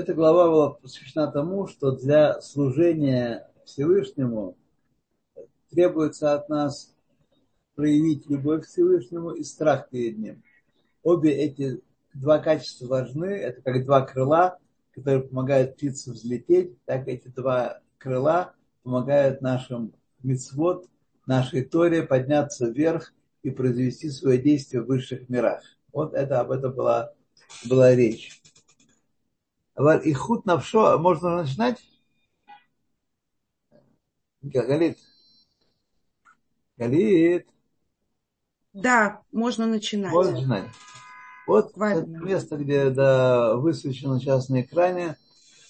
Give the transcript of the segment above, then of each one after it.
эта глава была посвящена тому, что для служения Всевышнему требуется от нас проявить любовь к Всевышнему и страх перед Ним. Обе эти два качества важны. Это как два крыла, которые помогают птице взлететь, так эти два крыла помогают нашим мицвод, нашей Торе подняться вверх и произвести свое действие в высших мирах. Вот это об этом была, была речь. И худ навшо, можно начинать? Галит. Галит. Да, можно начинать. Можно начинать. Вот это место, где да, высвечено сейчас на экране.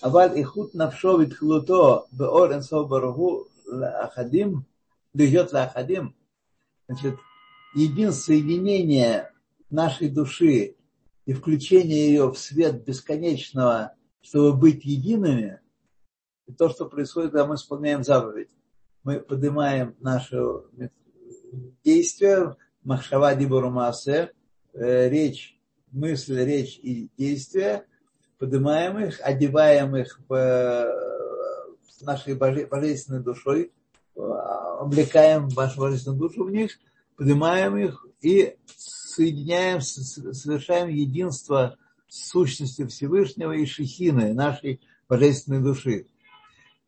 Аваль ихут навшо витхлуто беор энсо баруху лахадим, льет лахадим. Значит, единство соединения нашей души и включение ее в свет бесконечного, чтобы быть едиными, и то, что происходит, когда мы исполняем заповедь. Мы поднимаем наше действие, махшава дибуру маасе, э, речь, мысль, речь и действие, поднимаем их, одеваем их в э, нашей божественной душой, э, облекаем вашу божественную душу в них, поднимаем их и соединяем, совершаем единство с сущностью Всевышнего и Шехины, нашей божественной души.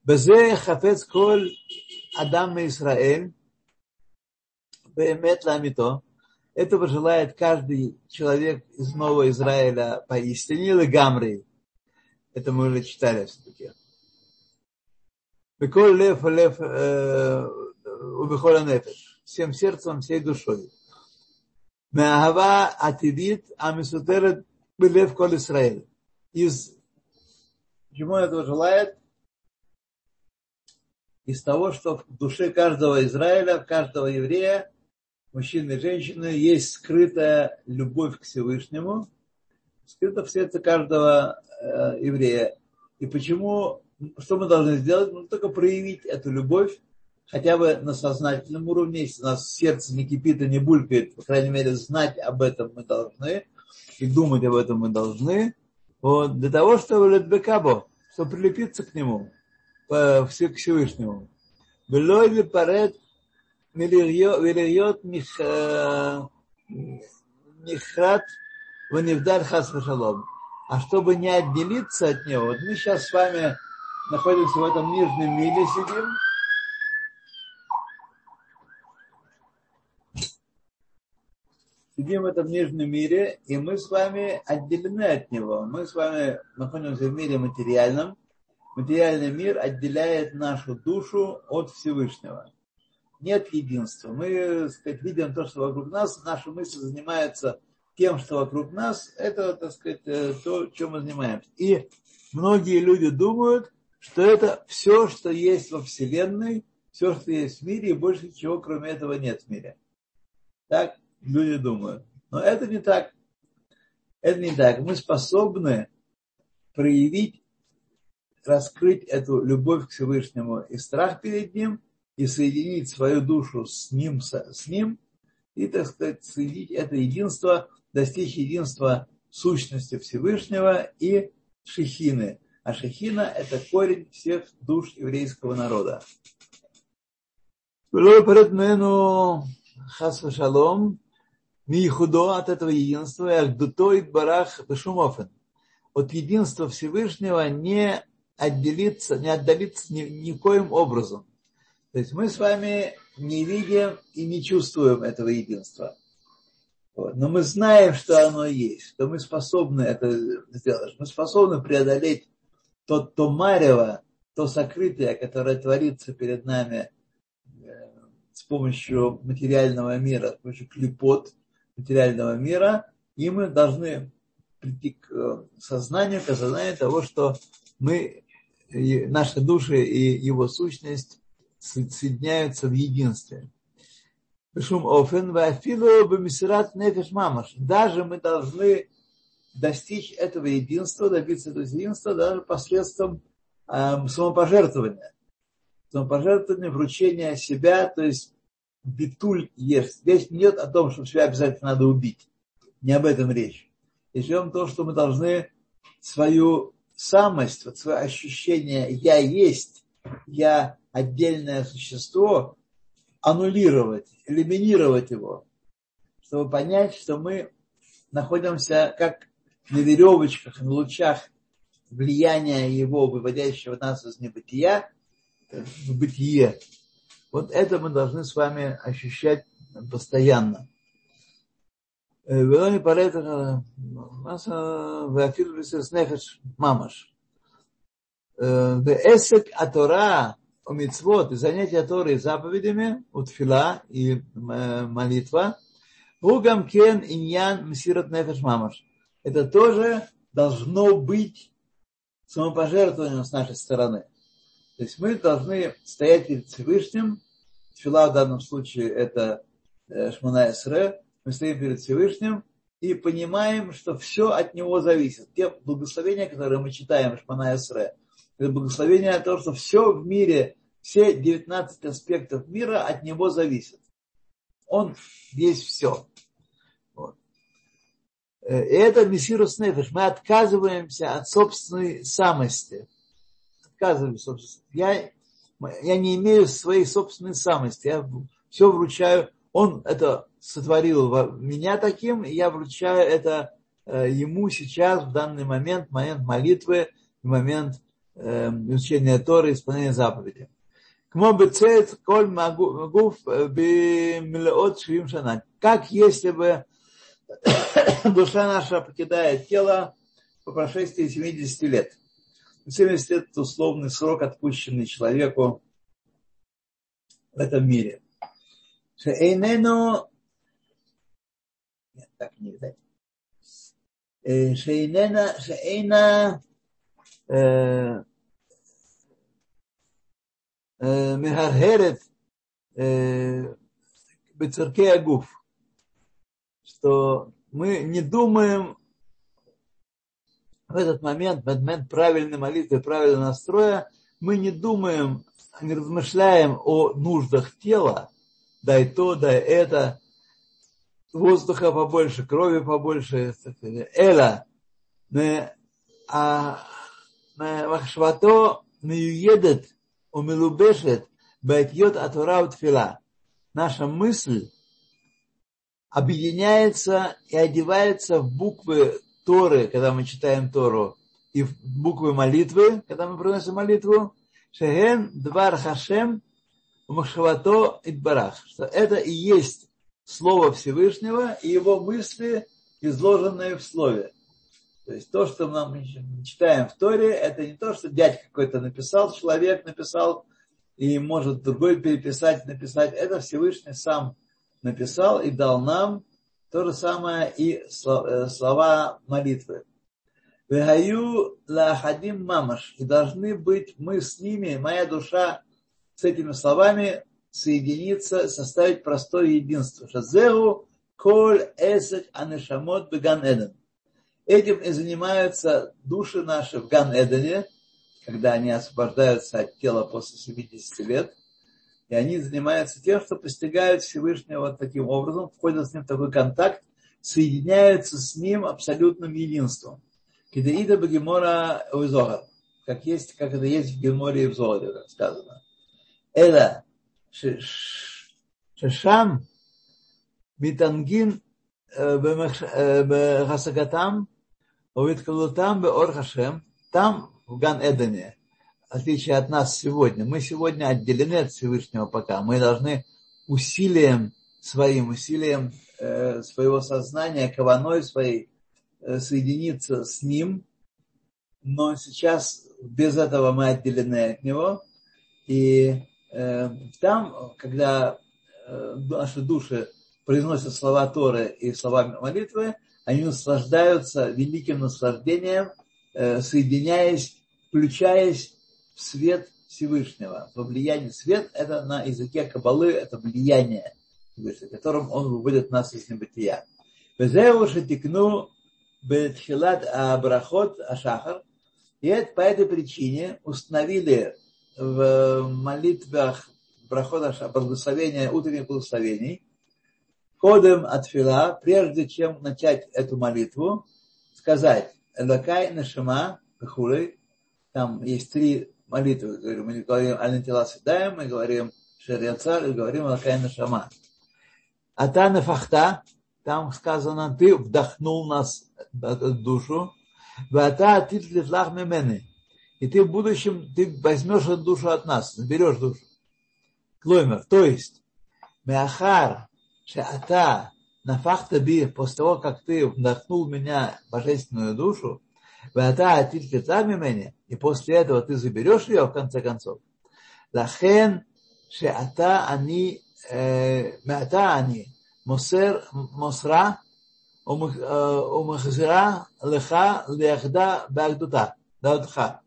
Безе хафец коль Адам Израиль, Бемет ламито. Этого желает каждый человек из Нового Израиля поистине, Гамри. Это мы уже читали все-таки. Беколь лев, лев, убихола нефеш. Всем сердцем, всей душой. Меахава атидит амисутерет белев кол Израиль. Из чему этого желает? Из того, что в душе каждого Израиля, каждого еврея мужчины и женщины, есть скрытая любовь к Всевышнему, скрыта в сердце каждого э, еврея. И почему, что мы должны сделать? Ну, только проявить эту любовь, хотя бы на сознательном уровне, если у нас сердце не кипит и не булькает, по крайней мере, знать об этом мы должны, и думать об этом мы должны, вот, для того, чтобы летбекабо, чтобы прилепиться к нему, по, все к Всевышнему. Велой ли парет милирьет э, михрат ванивдар хас шалом. А чтобы не отделиться от него, вот мы сейчас с вами находимся в этом нижнем мире, сидим, сидим в этом нижнем мире, и мы с вами отделены от него. Мы с вами находимся в мире материальном. Материальный мир отделяет нашу душу от Всевышнего нет единства. Мы, сказать, видим то, что вокруг нас, наши мысли занимаются тем, что вокруг нас, это, так сказать, э, то, чем мы занимаемся. И многие люди думают, что это все, что есть во Вселенной, все, что есть в мире, и больше ничего, кроме этого, нет в мире. Так люди думают. Но это не так. Это не так. Мы способны проявить, раскрыть эту любовь к Всевышнему и страх перед Ним – и соединить свою душу с ним, с ним и, так сказать, соединить это единство, достичь единства сущности Всевышнего и шехины. А шехина – это корень всех душ еврейского народа. Шалом, худо от этого единства, агдутой барах бешумофен. От единства Всевышнего не отделиться, не отдалиться ни, никоим образом. То есть мы с вами не видим и не чувствуем этого единства. Вот. Но мы знаем, что оно есть, что мы способны это сделать. Мы способны преодолеть то, то марево, то сокрытие, которое творится перед нами э, с помощью материального мира, с помощью клепот материального мира, и мы должны прийти к э, сознанию, к осознанию того, что мы, наши души и его сущность соединяются в единстве. Бешум офен, вафилу бемисират нефеш мамаш. Даже мы должны достичь этого единства, добиться этого единства даже посредством э, самопожертвования. Самопожертвования, вручения себя, то есть битуль есть. Речь не идет о том, что себя обязательно надо убить. Не об этом речь. Речь о том, что мы должны свою самость, вот свое ощущение «я есть», «я отдельное существо», аннулировать, элиминировать его, чтобы понять, что мы находимся как на веревочках, на лучах влияния его, выводящего нас из небытия, в бытие. Вот это мы должны с вами ощущать постоянно. Э, Велони Парета э, Маса Вафилбисес Нехаш Мамаш. Э, Эсек Атора Умицвод и занятия Торы заповедями, утфила и молитва. Гугам Кен Иньян Мсират Нехаш Мамаш. Это тоже должно быть самопожертвованием с нашей стороны. То есть мы должны стоять перед Всевышним. Тфила в данном случае это Шмана Эсре, мы стоим перед Всевышним и понимаем, что все от него зависит. Те благословения, которые мы читаем Шмана Эсре, это благословение том, что все в мире, все 19 аспектов мира от него зависят. Он есть все. Вот. И это Мессирус Нефеш. Мы отказываемся от собственной самости. Отказываемся. Я, я не имею своей собственной самости. Я все вручаю. Он это сотворил меня таким, и я вручаю это э, ему сейчас, в данный момент, момент молитвы, момент э, изучения Торы, исполнения заповеди. Э. Как если бы душа наша покидает тело по прошествии 70 лет. 70 лет – это условный срок, отпущенный человеку в этом мире. Шейнену... Нет, так не видать. Э, шейнена... Шейна... Э, э, Мехархерет Бецеркея Гуф. Что мы не думаем в этот момент, в этот момент правильной молитвы, правильного настроя, мы не думаем, не размышляем о нуждах тела, дай то, дай это, воздуха побольше, крови побольше, эла, а махшвато миюедет, умилубешет, байтьет атура фила. Наша мысль объединяется и одевается в буквы Торы, когда мы читаем Тору, и буквы молитвы, когда мы приносим молитву, Шехен Двар Хашем Махшавато Идбарах, что это и есть Слово Всевышнего и его мысли, изложенные в слове. То есть то, что мы читаем в Торе, это не то, что дядь какой-то написал, человек написал, и может другой переписать, написать. Это Всевышний сам написал и дал нам то же самое и э, слова молитвы. Вегаю лахадим мамаш. И должны быть мы с ними, моя душа с этими словами соединиться, составить простое единство. Шазеру коль эсет анешамот беган эден. Этим и занимаются души наши в Ган-Эдене, когда они освобождаются от тела после 70 лет. И они занимаются тем, что постигают Всевышнего вот таким образом, входят с ним в такой контакт, соединяются с ним абсолютным единством. Кидаида Багимора Уизогар. Как, есть, как это есть в Геморе и в Зогаре сказано. Это Шашам Битангин э, Бехасагатам э, Увиткалутам Беор Хашем. Там, в Ган-Эдене, отличие от нас сегодня, мы сегодня отделены от Всевышнего пока. Мы должны усилием своим, усилием э, своего сознания, кованой своей, э, соединиться с Ним, но сейчас без этого мы отделены от Него, и Э, там, когда э, наши души произносят слова Торы и слова молитвы, они наслаждаются великим наслаждением, э, соединяясь, включаясь свет Всевышнего. Влияние свет – это на языке Кабалы, это влияние Всевышнего, которым он выводит нас из небытия. Шатикну бетхилат абрахот ашахар. И это по этой причине установили в молитвах прохода благословения, утренних благословений, ходом от фила, прежде чем начать эту молитву, сказать Элакай Нашима Хулей. Там есть три молитвы. Мы говорим Алентила Седаем, мы говорим Шариацар и говорим Алакайна Шама. Атана Фахта, там сказано, ты вдохнул нас душу, Вата Атит Литлах Мемены. И ты в будущем, ты возьмешь эту душу от нас, заберешь душу. Клоймер, то есть, Меахар, Шаата, Нафахта Би, после того, как ты вдохнул меня божественную душу, И после этого ты заберешь ее в конце концов. Лахен Шаата Ани, Меата Ани, Мосер, Мосра, Умахзира Леха Лехда Багдута. Даудха.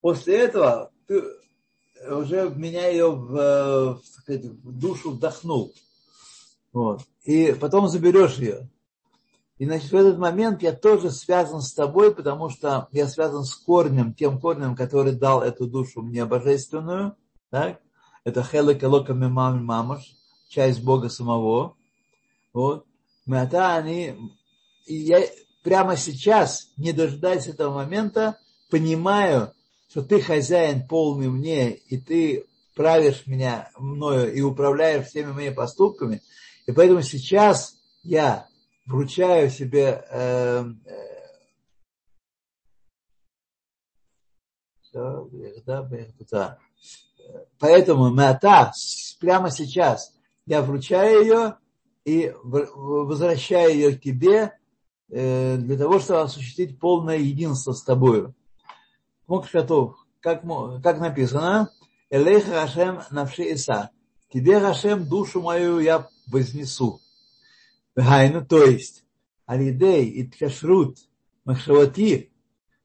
После этого ты уже в меня ее в, сказать, в душу вдохнул. Вот. И потом заберешь ее. И значит, в этот момент я тоже связан с тобой, потому что я связан с корнем, тем корнем, который дал эту душу мне божественную. Так? Это Хелек Элоками Мами Мамаш, часть Бога самого. Вот. Мята они, и я прямо сейчас, не дожидаясь этого момента, понимаю, что ты хозяин полный мне, и ты правишь меня мною и управляешь всеми моими поступками. И поэтому сейчас я вручаю себе э, э, Поэтому мята прямо сейчас я вручаю ее и возвращаю ее к тебе э, для того, чтобы осуществить полное единство с тобою. Мокшатов, как, как написано, Элейха Хашем навши Иса. Тебе, Хашем, душу мою я вознесу. Гайну, то есть, Алидей и Ткашрут Махшавати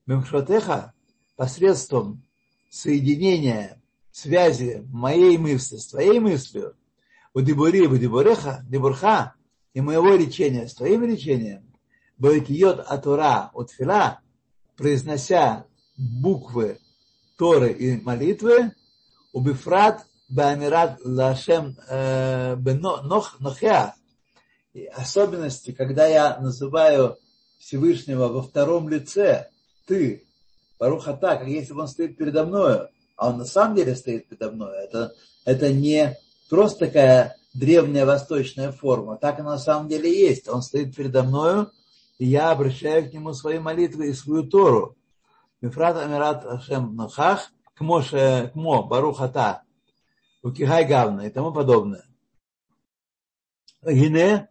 Махшаватеха посредством соединения, связи моей мысли с твоей мыслью, у Дебури, у Дебуреха, Дебурха, и моего речения с твоим речением, Бойтиот Атура от Фила, произнося буквы Торы и молитвы, убифрат Бамират Лашем э, Нохя. Особенности, когда я называю Всевышнего во втором лице, ты, Барухата, как если бы он стоит передо мною, а он на самом деле стоит передо мною. Это, это не просто такая древняя восточная форма. Так и на самом деле есть. Он стоит передо мною, и я обращаю к нему свои молитвы и свою Тору. Мифрат Амират Ашем Нахах, Кмо, кмо Барухата, Укихай Гавна и тому подобное. Гине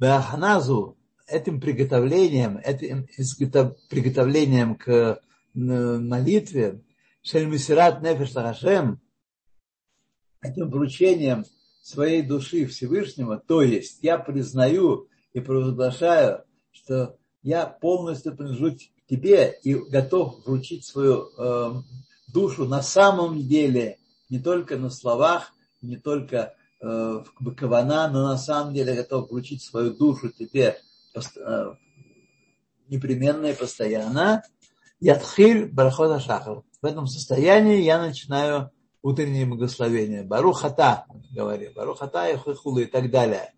Баханазу этим приготовлением, этим приготовлением к молитве, Шельмисират Нефеш Хашем, этим вручением своей души Всевышнего, то есть я признаю и провозглашаю, что я полностью принадлежу тебе и готов вручить свою э, душу на самом деле, не только на словах, не только э, кавана, но на самом деле готов вручить свою душу тебе э, непременно и постоянно. Ядхиль Барахота Шахар. В этом состоянии я начинаю утреннее благословение. Барухата, говорим, Барухата и Хухулы и так далее.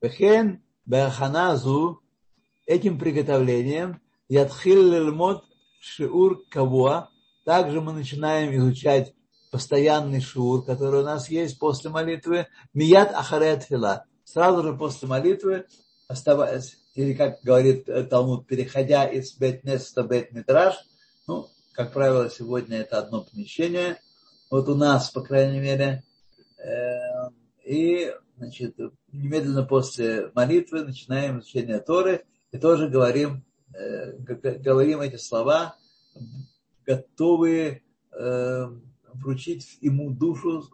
Вехен Беханазу этим приготовлением Ядхил Лельмот Шиур Кавуа. Также мы начинаем изучать постоянный шур, который у нас есть после молитвы, Мият Ахарет Фила. Сразу же после молитвы, оставаясь, или как говорит Талмуд, переходя из Бет-Неста Бет-Митраж, ну, как правило, сегодня это одно помещение – вот у нас, по крайней мере. Э, и, значит, немедленно после молитвы начинаем изучение Торы и тоже говорим, э, говорим эти слова, готовые э, вручить ему душу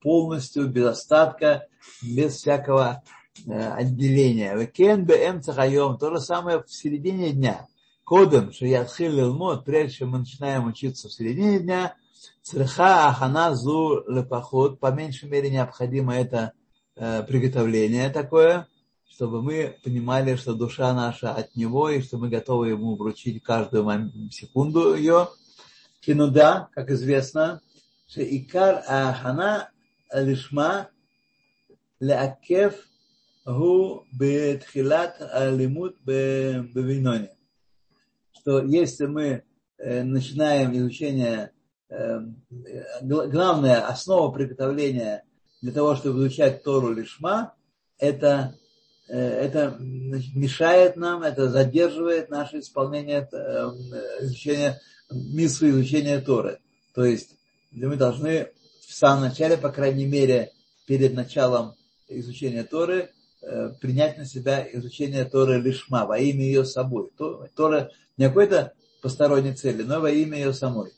полностью, без остатка, без всякого отделения. Векен бэм цахайом, то же самое в середине дня. Кодом, что я мод, прежде чем мы начинаем учиться в середине дня, Цреха ахана зу лепоход, по меньшей мере необходимо это э, приготовление такое, чтобы мы понимали, что душа наша от него, и что мы готовы ему вручить каждую секунду ее. Кинуда, как известно, икар ахана лишма леакев гу бетхилат алимут бевиноне. что если мы э, начинаем изучение, э, главная основа приготовления для того, чтобы изучать Тору Лишма, это, это мешает нам, это задерживает наше исполнение изучения, миссу изучения Торы. То есть мы должны в самом начале, по крайней мере, перед началом изучения Торы, Э, принять на себя изучение Торы лишма, во имя ее собой. Тора не какой-то посторонней цели, но во имя ее самой.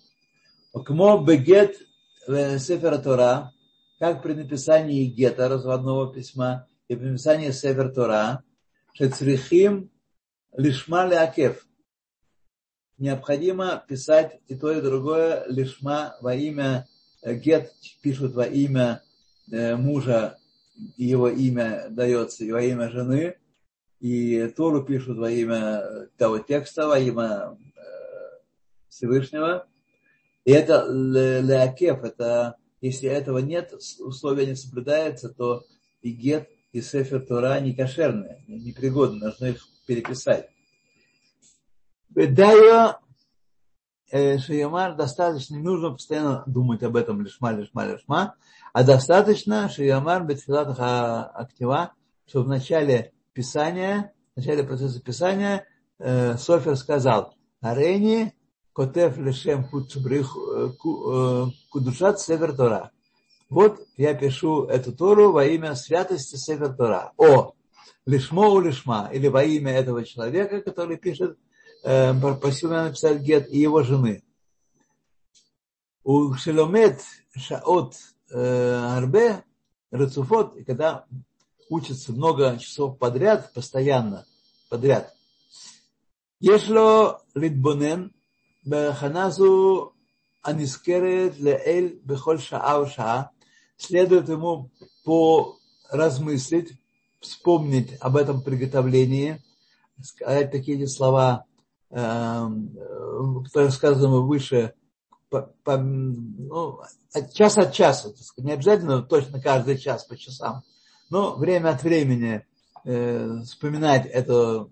Кмо бегет сефера Тора, как при написании гета, разводного письма, и при написании сефер Тора, шецрихим лишма леакев. Необходимо писать и то, и другое лишма во имя, э, гет пишут во имя э, мужа его имя дается во имя жены, и Тору пишут во имя того текста, во имя э, Всевышнего. И это леакев, это если этого нет, условия не соблюдается, то и гет, и сефер Тора не кошерные, непригодны, нужно их переписать. Бедая э, Шиямар достаточно, не нужно постоянно думать об этом лишма, лишма, лишма, а достаточно Шиямар Бетфилат Актива, что в начале писания, в начале процесса писания э, Софер сказал, Арени Котев Лешем э, э, Кудушат Север Тора. Вот я пишу эту Тору во имя святости Север Тора. О, лишмо у лишма, или во имя этого человека, который пишет, э, просил меня написать гет, и его жены. У Шеломет Шаот Э, арбе, рацуфот, когда учится много часов подряд, постоянно, подряд. Ешло литбонен беханазу анискерет леэль бехоль шаа шаа. Следует ему поразмыслить, вспомнить об этом приготовлении, сказать такие слова, эм, которые сказаны выше, по, по, ну, час от часу, не обязательно точно каждый час по часам, но время от времени э, вспоминать это,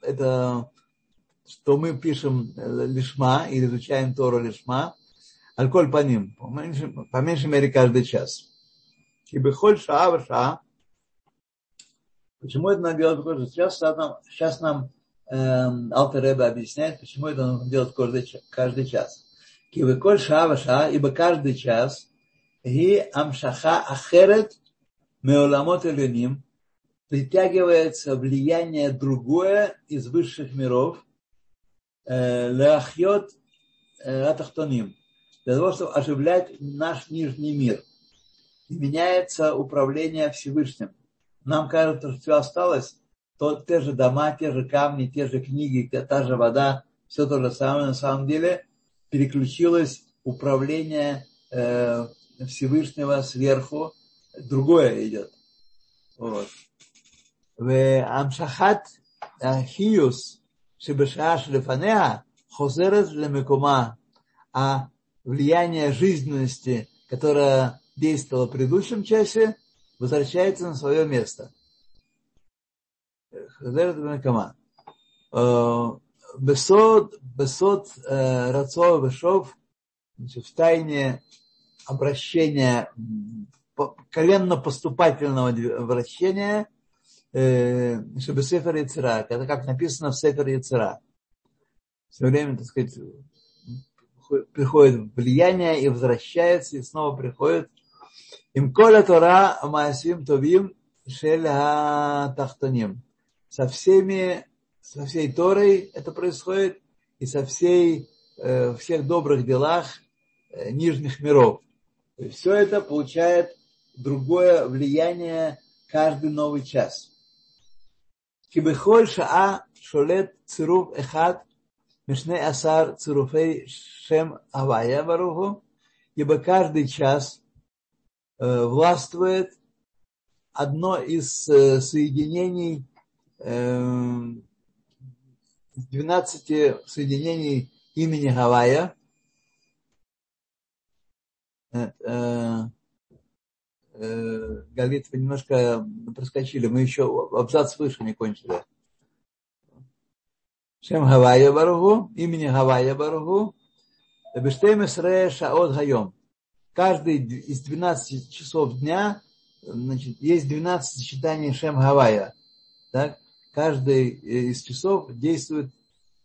это, что мы пишем лишма или изучаем Тору лишма, алкоголь по ним, по меньшей, по меньшей мере каждый час. И бихоль шаа ша. Почему это надо делать каждый час? Сейчас нам эм, Алтер объясняет, почему это нужно делать каждый, каждый час. Кивеколь шава ша, ибо каждый час ги амшаха ахерет меоламот элюним притягивается влияние другое из высших миров леахьот атахтоним для того, чтобы оживлять наш нижний мир. И меняется управление Всевышним. Нам кажется, что все осталось, тот те же дома, те же камни, те же книги, та же вода, все то же самое. На самом деле переключилось управление э, Всевышнего сверху, другое идет. Вот. Амшахат Хиюс Шибешаш Лефанеа Хозерес Лемекума. А влияние жизненности, которое действовало в предыдущем часе, возвращается на свое место – חוזרת למקומה. Бесод, бесод э, Рацова Бешов, в тайне обращения, коленно-поступательного обращения э, чтобы Сефер Яцера, это как написано в Сефер Яцера. Все время, так сказать, приходит влияние и возвращается, и снова приходит. Им коля Тора Маасим Товим Шель Тахтоним. Со всеми со всей Торой это происходит, и со всей, э, всех добрых делах э, нижних миров. То все это получает другое влияние каждый новый час. Кибехоль шаа шолет цируф эхад мишне асар цируфей шем авая баруху, ибо каждый час э, властвует одно из э, соединений 12 соединений имени Гавайя. Э, э, э, Галит, вы немножко проскочили. Мы еще абзац выше не кончили. Шем Гавайя Барагу, имени Гавайя Барагу, Бештемесре Шаот Хайом. Каждый из 12 часов дня значит, есть 12 сочетаний Шем Гавайя. Так? Каждый из часов действует,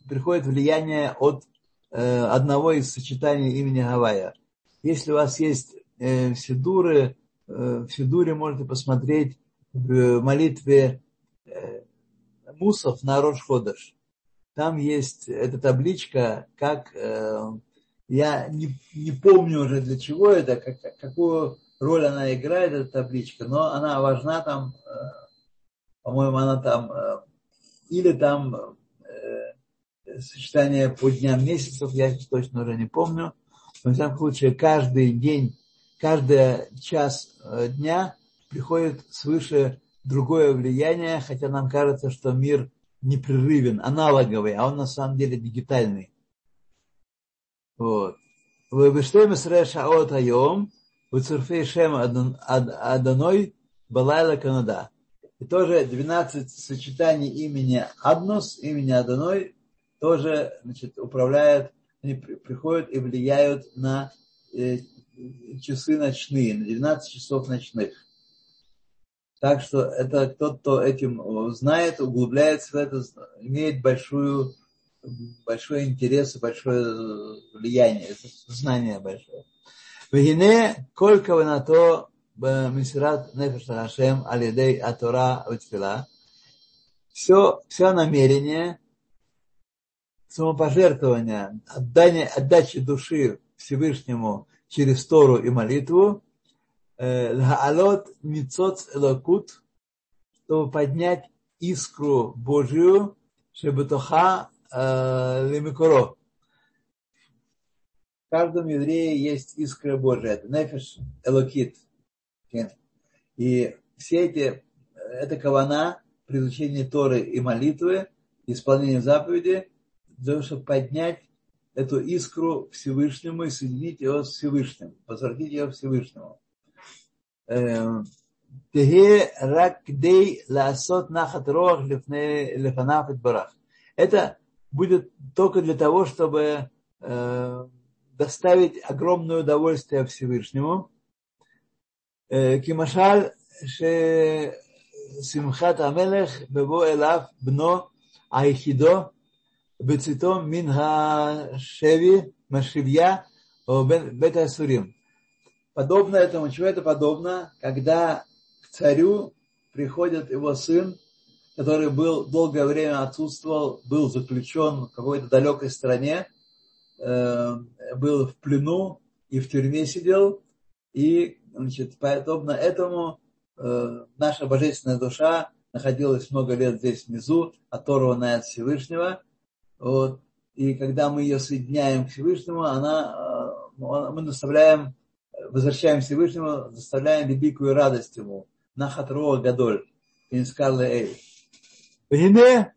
приходит влияние от э, одного из сочетаний имени Гавайя. Если у вас есть э, сидуры, э, в сидуре можете посмотреть в молитве э, Мусов на Рош Ходыш. Там есть эта табличка, как э, я не, не помню уже для чего это, как, какую роль она играет, эта табличка, но она важна там, э, по-моему, она там, э, или там э, сочетание по дням месяцев, я точно уже не помню. Но, в всяком случае, каждый день, каждый час дня приходит свыше другое влияние, хотя нам кажется, что мир непрерывен, аналоговый, а он на самом деле дигитальный. Вот. Вебештемес шаот айом, Уцурфей Шем Аданой Балайла Канада. И тоже 12 сочетаний имени Аднос, имени Аданой, тоже значит, управляют, они приходят и влияют на э, часы ночные, на 12 часов ночных. Так что это тот, кто этим знает, углубляется в это, имеет большую, большой интерес и большое влияние, знание большое. Вегине коль каванато бамисират нефеш Хашем алидей атора ватфила. Все, все намерение самопожертвования, отдания, отдачи души Всевышнему через Тору и молитву, лаалот мицоц элокут, чтобы поднять искру Божию, чтобы тоха лемикоро, каждом еврее есть искра Божия, это нефиш элокит. И все эти, это кавана при изучении Торы и молитвы, исполнении заповеди, для того, чтобы поднять эту искру Всевышнему и соединить его с Всевышним, возвратить ее Всевышнему. Эм, это будет только для того, чтобы э, доставить огромное удовольствие Всевышнему. Э, Кимашаль שמחת המלך בבוא אליו בנו היחידו בצאתו מן השבי, מהשביה או בית האסורים. Подобно этому, чего это подобно, когда к царю приходит его сын, который был долгое время отсутствовал, был заключен в какой-то далекой стране, Э, был в плену и в тюрьме сидел, и значит, подобно этому э, наша божественная душа находилась много лет здесь внизу, оторванная от Всевышнего. Вот. И когда мы ее соединяем к Всевышнему, она, э, мы наставляем, возвращаем Всевышнему, заставляем великую радость ему. Нахатро гадоль. Кинскарле эй. Вене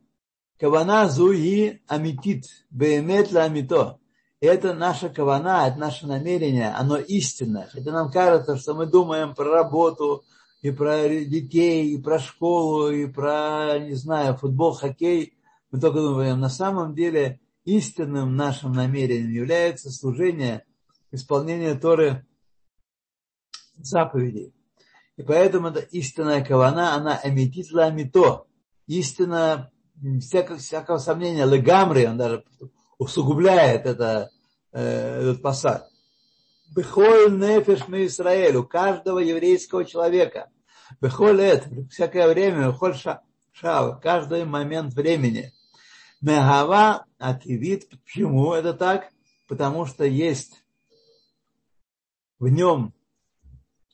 кавана зуи амитит, беемет ла амито это наша кавана, это наше намерение, оно истинное. Хотя нам кажется, что мы думаем про работу, и про детей, и про школу, и про, не знаю, футбол, хоккей. Мы только думаем, на самом деле истинным нашим намерением является служение, исполнение Торы заповедей. И поэтому эта истинная кавана, она эмитит ламито. Истина, всякого, всякого сомнения, легамри, он даже усугубляет это, э, этот посад. Бехоль нефеш мы Израиль, у каждого еврейского человека. Бехоль это, всякое время, бехоль шав, каждый момент времени. Мегава ативит, почему это так? Потому что есть в нем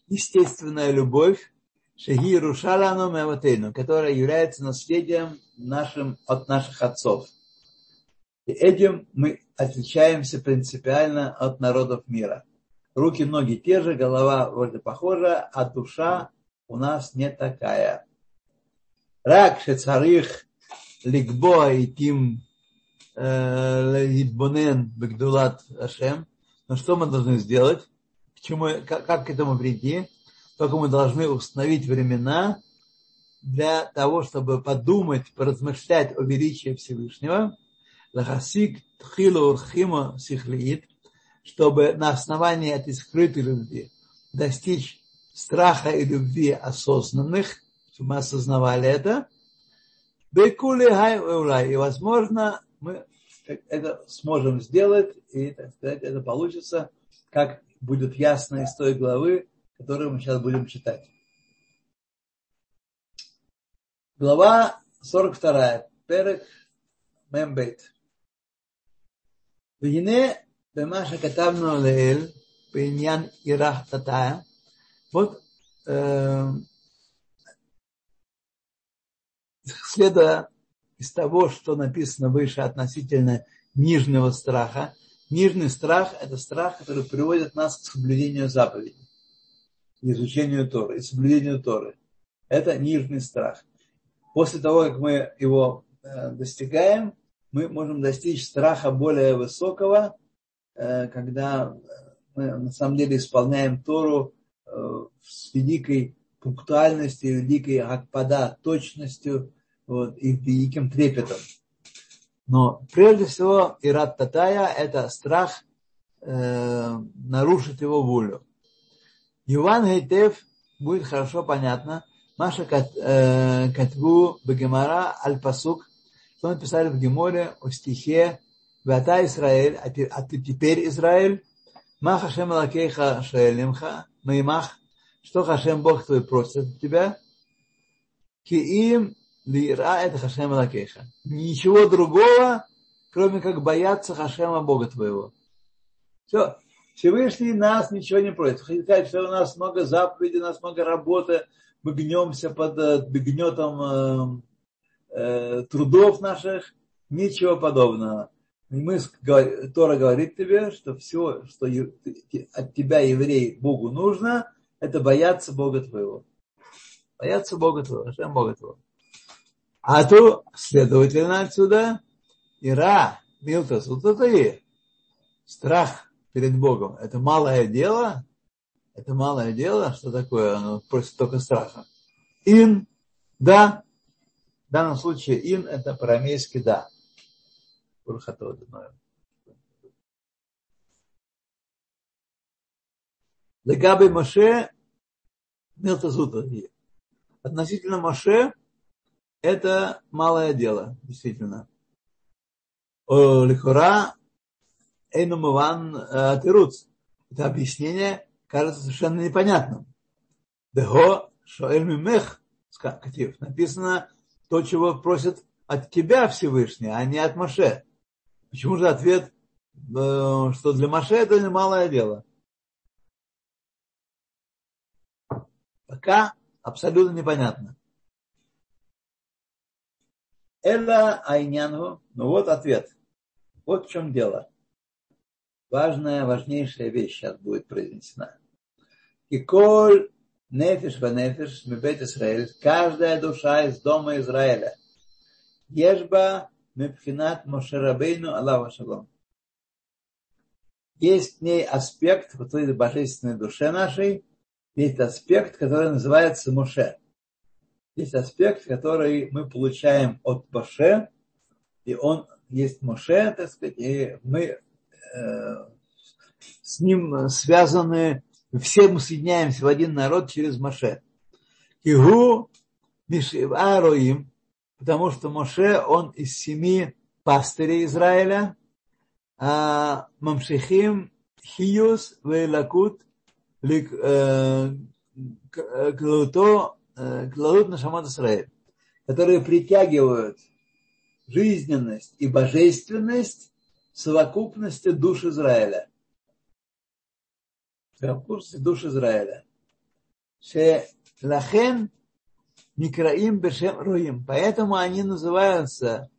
естественная любовь, Шеги Рушалану Меватейну, которая является наследием нашим от наших отцов. И этим мы отличаемся принципиально от народов мира. Руки, ноги те же, голова вроде похожа, а душа у нас не такая. Рак шецарих ликбо и тим литбонен бегдулат ашем. Но что мы должны сделать? К чему, как, как к этому прийти? Только мы должны установить времена для того, чтобы подумать, поразмышлять о величии Всевышнего – лахасик тхилу сихлиит, чтобы на основании этой скрытой любви достичь страха и любви осознанных, чтобы мы осознавали это, и, возможно, мы это сможем сделать, и, так сказать, это получится, как будет ясно из той главы, которую мы сейчас будем читать. Глава 42. Перек Мембейт. והנה במה שכתבנו לעיל בעניין ירח תתאיה, вот э, следуя из того, что написано выше относительно нижнего страха, нижний страх – это страх, который приводит нас к соблюдению заповедей, изучению Торы и соблюдению Торы. Это нижний страх. После того, как мы его э, достигаем, мы можем достичь страха более высокого, э, когда мы на самом деле исполняем Тору э, с великой пунктуальностью, великой акпада, точностью вот, и великим трепетом. Но прежде всего Ират Татая – это страх э, нарушить его волю. Иван Гейтев будет хорошо понятно. Маша э, Катву Багемара Аль-Пасук, что написали в Геморе о стихе Вата Израиль, а а ты теперь Израиль, Ма Хашем Лакейха Шаэлимха, Маймах, что Хашем Бог твой просит от тебя, Ки им Лира это Хашем Лакейха. Ничего другого, кроме как бояться Хашема Бога твоего. Все. Всевышний нас ничего не просит. Сказать, что у нас много заповедей, у нас много работы, мы гнемся под э, гнетом э, трудов наших. Ничего подобного. Мы, Тора говорит тебе, что все, что от тебя, еврей, Богу нужно, это бояться Бога твоего. Бояться Бога твоего, Хашем Бога твоего. А то, следовательно, отсюда ира, милтас, вот это и страх перед Богом. Это малое дело, это малое дело, что такое, оно просит только страха. Ин, да, в данном случае ин это по-арамейски да. Легаби Моше Милтазута. Относительно Моше это малое дело, действительно. Лихура Эйнумыван э, Тируц. Это объяснение кажется совершенно непонятным. Дего Шоэль Мимех, написано то, чего просят от тебя Всевышний, а не от Маше. Почему же ответ, э, что для Маше это не малое дело? Пока абсолютно непонятно. Эла айняну. Ну вот ответ. Вот в чем дело. Важная, важнейшая вещь сейчас будет произнесена. И коль нефиш в нефиш мебет Израиль, каждая душа из дома Израиля, ежба мепхинат Мошерабейну Аллаху Шалом. Есть в ней аспект в той божественной душе нашей, есть аспект, который называется Моше есть аспект, который мы получаем от Баше, и он есть Моше, так сказать, и мы э, с ним связаны, все мы соединяемся в один народ через Моше. Кигу Мишивароим, потому что Моше, он из семи пастырей Израиля, а Мамшихим Хиюс Вейлакут э, Клуто Клалут на Шамат Исраэль, которые притягивают жизненность и божественность совокупности душ Израиля. Совокупности душ Израиля. Лахен Микраим Бешем Роим. Поэтому они называются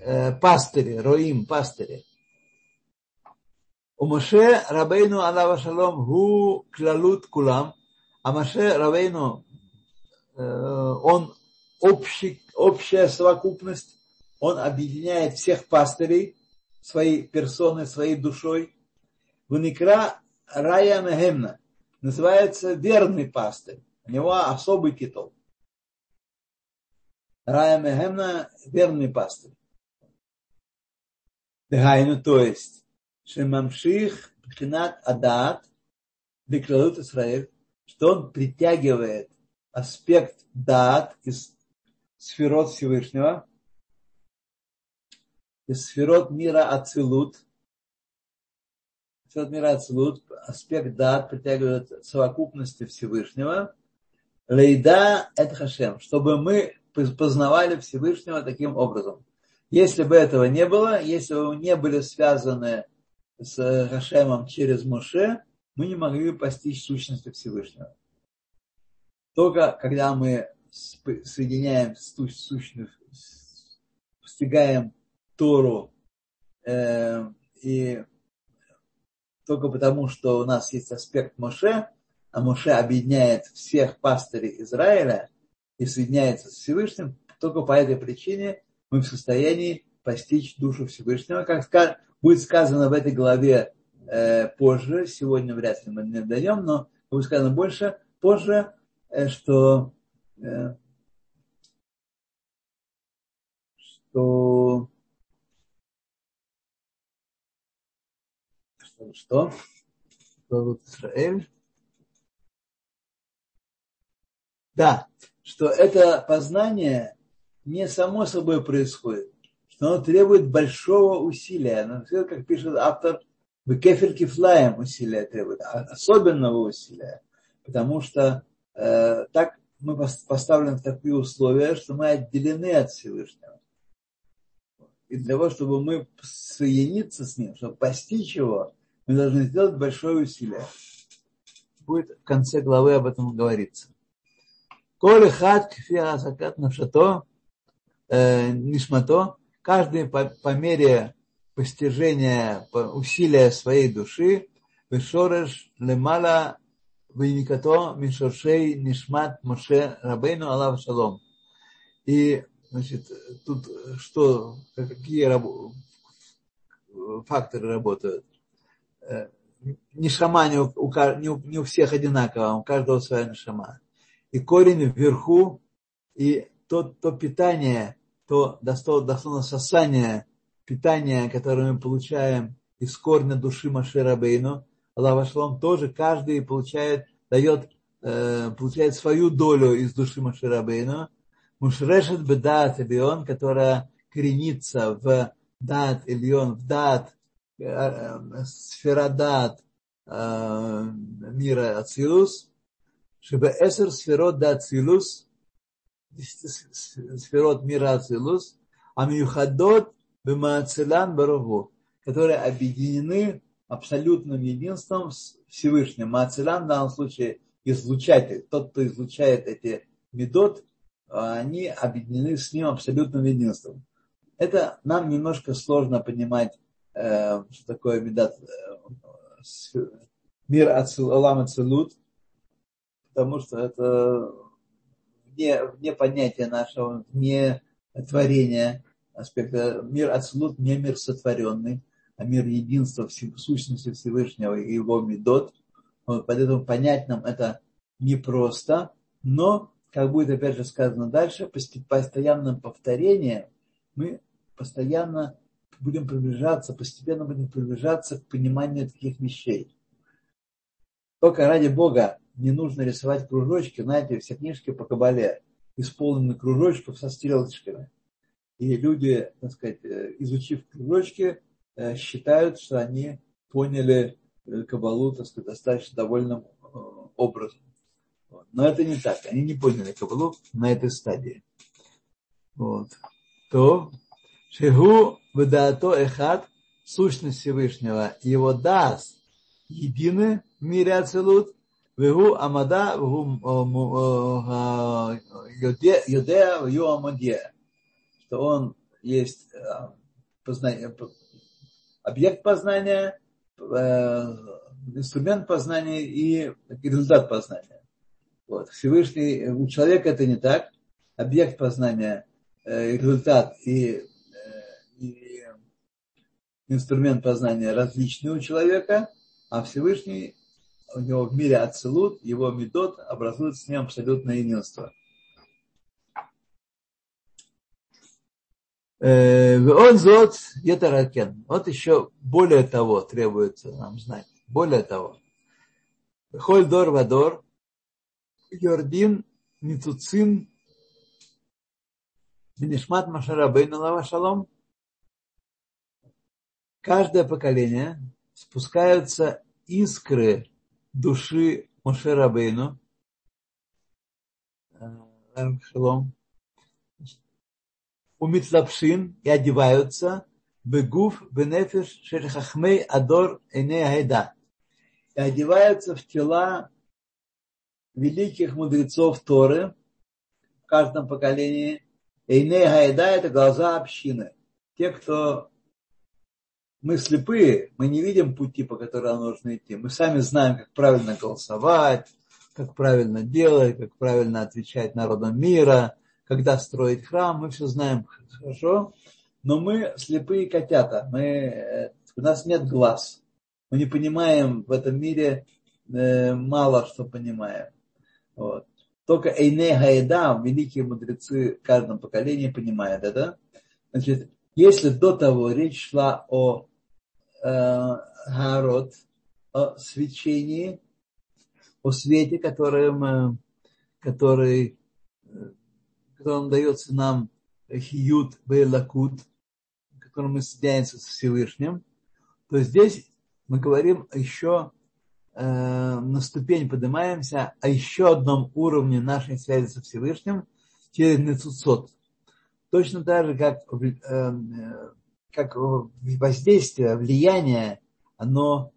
э, пастыри, Роим, пастыри. У Моше Рабейну Аллаха Шалом Гу Клалут Кулам. А Моше Рабейну Э, он общий, общая совокупность, он объединяет всех пастырей своей персоной, своей душой. Вуникра Рая Мехемна называется верный пастырь. У него особый титул. Рая Мехемна – верный пастырь. Дагайну, то есть, Шемамших Пхинат Адат Беклалут Исраиль, что он притягивает аспект дат из сферот Всевышнего, из сферот мира Ацилут, сферот мира Ацилут, аспект дат притягивает совокупности Всевышнего, Лейда это Хашем, чтобы мы познавали Всевышнего таким образом. Если бы этого не было, если бы не были связаны с Хашемом через Моше, мы не могли бы постичь сущности Всевышнего. Только когда мы соединяем сущность, постигаем Тору э, и только потому, что у нас есть аспект Моше, а Моше объединяет всех пастырей Израиля и соединяется с Всевышним, только по этой причине мы в состоянии постичь душу Всевышнего, как будет сказано в этой главе э, позже, сегодня вряд ли мы не даем, но будет сказано больше, позже, э, что, э, что, что, что, что Израиль, да, что это познание не само собой происходит, что оно требует большого усилия. Но, как пишет автор, кефель кифлаем усилия требует, а особенного усилия, потому что э, так мы поставлены в такие условия, что мы отделены от Всевышнего. И для того, чтобы мы соединиться с Ним, чтобы постичь Его, мы должны сделать большое усилие. Будет в конце главы об этом говориться. Коли хат кфиа закат навшато, э, нишмато, каждый по, по мере постижения, по усилия своей души, вешореш лемала виникато мишоршей нишмат Моше Рабейну Аллах Шалом. И, значит, тут что, какие раб, факторы работают? Э, нишама не у, не, у, не у всех одинаково, у каждого своя нишама. И корень вверху, и то, то питание, то дословно сосание питания, которое мы получаем из корня души Машера Бейну, Аллах Шлом тоже каждый получает, дает, э, получает свою долю из души Машера Бейну. Мушрешет бедат Ильон, которая коренится в дат Ильон, в дат, э, э, сфера дат э, мира Ацилус, чтобы эсер сферот да Ацилус, сферот мира Ацилус, а мюхадот бемаацилан барову, которые объединены абсолютным единством с Всевышним. Маацилан в данном случае излучатель, тот, кто излучает эти медот, они объединены с ним абсолютным единством. Это нам немножко сложно понимать, что такое медат, э, мир Алам Ацилут, потому что это вне, вне понятия нашего, вне творения аспекта. Мир Ацлут не мир сотворенный, а мир единства сущности Всевышнего и его медот. Поэтому понять нам это непросто, но, как будет опять же сказано дальше, постоянным повторением мы постоянно будем приближаться, постепенно будем приближаться к пониманию таких вещей. Только ради Бога не нужно рисовать кружочки. Знаете, все книжки по кабале исполнены кружочков со стрелочками. И люди, так сказать, э, изучив кружочки, э, считают, что они поняли э, кабалу, так сказать, достаточно довольным образом. Но это не так. Они не поняли кабалу на этой стадии. Вот. То Шигу то Эхат, сущность Всевышнего, его даст едины в мире Ацелут, Вегу Амада, Вегу Юдея, Вегу Амадье, что он есть э, познание, э, объект познания, э, инструмент познания и результат познания. Вот. Всевышний, у человека это не так. Объект познания, результат и и инструмент познания различны у человека, а Всевышний у него в мире Ацелут, его медот образует с ним абсолютное единство. Он зод етаракен. Вот еще более того требуется нам знать. Более того. Холь дор вадор. Йордин ницуцин Бенишмат Машарабейну Лава Шалом. Каждое поколение спускаются искры души Мошерабейну. Шалом умитлапшин и одеваются бегуф бенефиш шерхахмей адор эне айда. И одеваются в тела великих мудрецов Торы в каждом поколении. Эйне Гайда – это глаза общины. Те, кто мы слепые, мы не видим пути, по которому нужно идти. Мы сами знаем, как правильно голосовать, как правильно делать, как правильно отвечать народам мира – когда строить храм, мы все знаем хорошо, но мы слепые котята, мы, э, у нас нет глаз, мы не понимаем в этом мире, э, мало что понимаем. Вот. Только Эйне Гаида, великие мудрецы в каждом поколении понимают это. Значит, если до того речь шла о Гарот, о свечении, о свете, которым, э, который котором дается нам хиют бейлакут, которым мы соединяемся с Всевышним, то здесь мы говорим еще э, на ступень поднимаемся о еще одном уровне нашей связи со Всевышним через Нецуцот. Точно так же, как, э, как воздействие, влияние, оно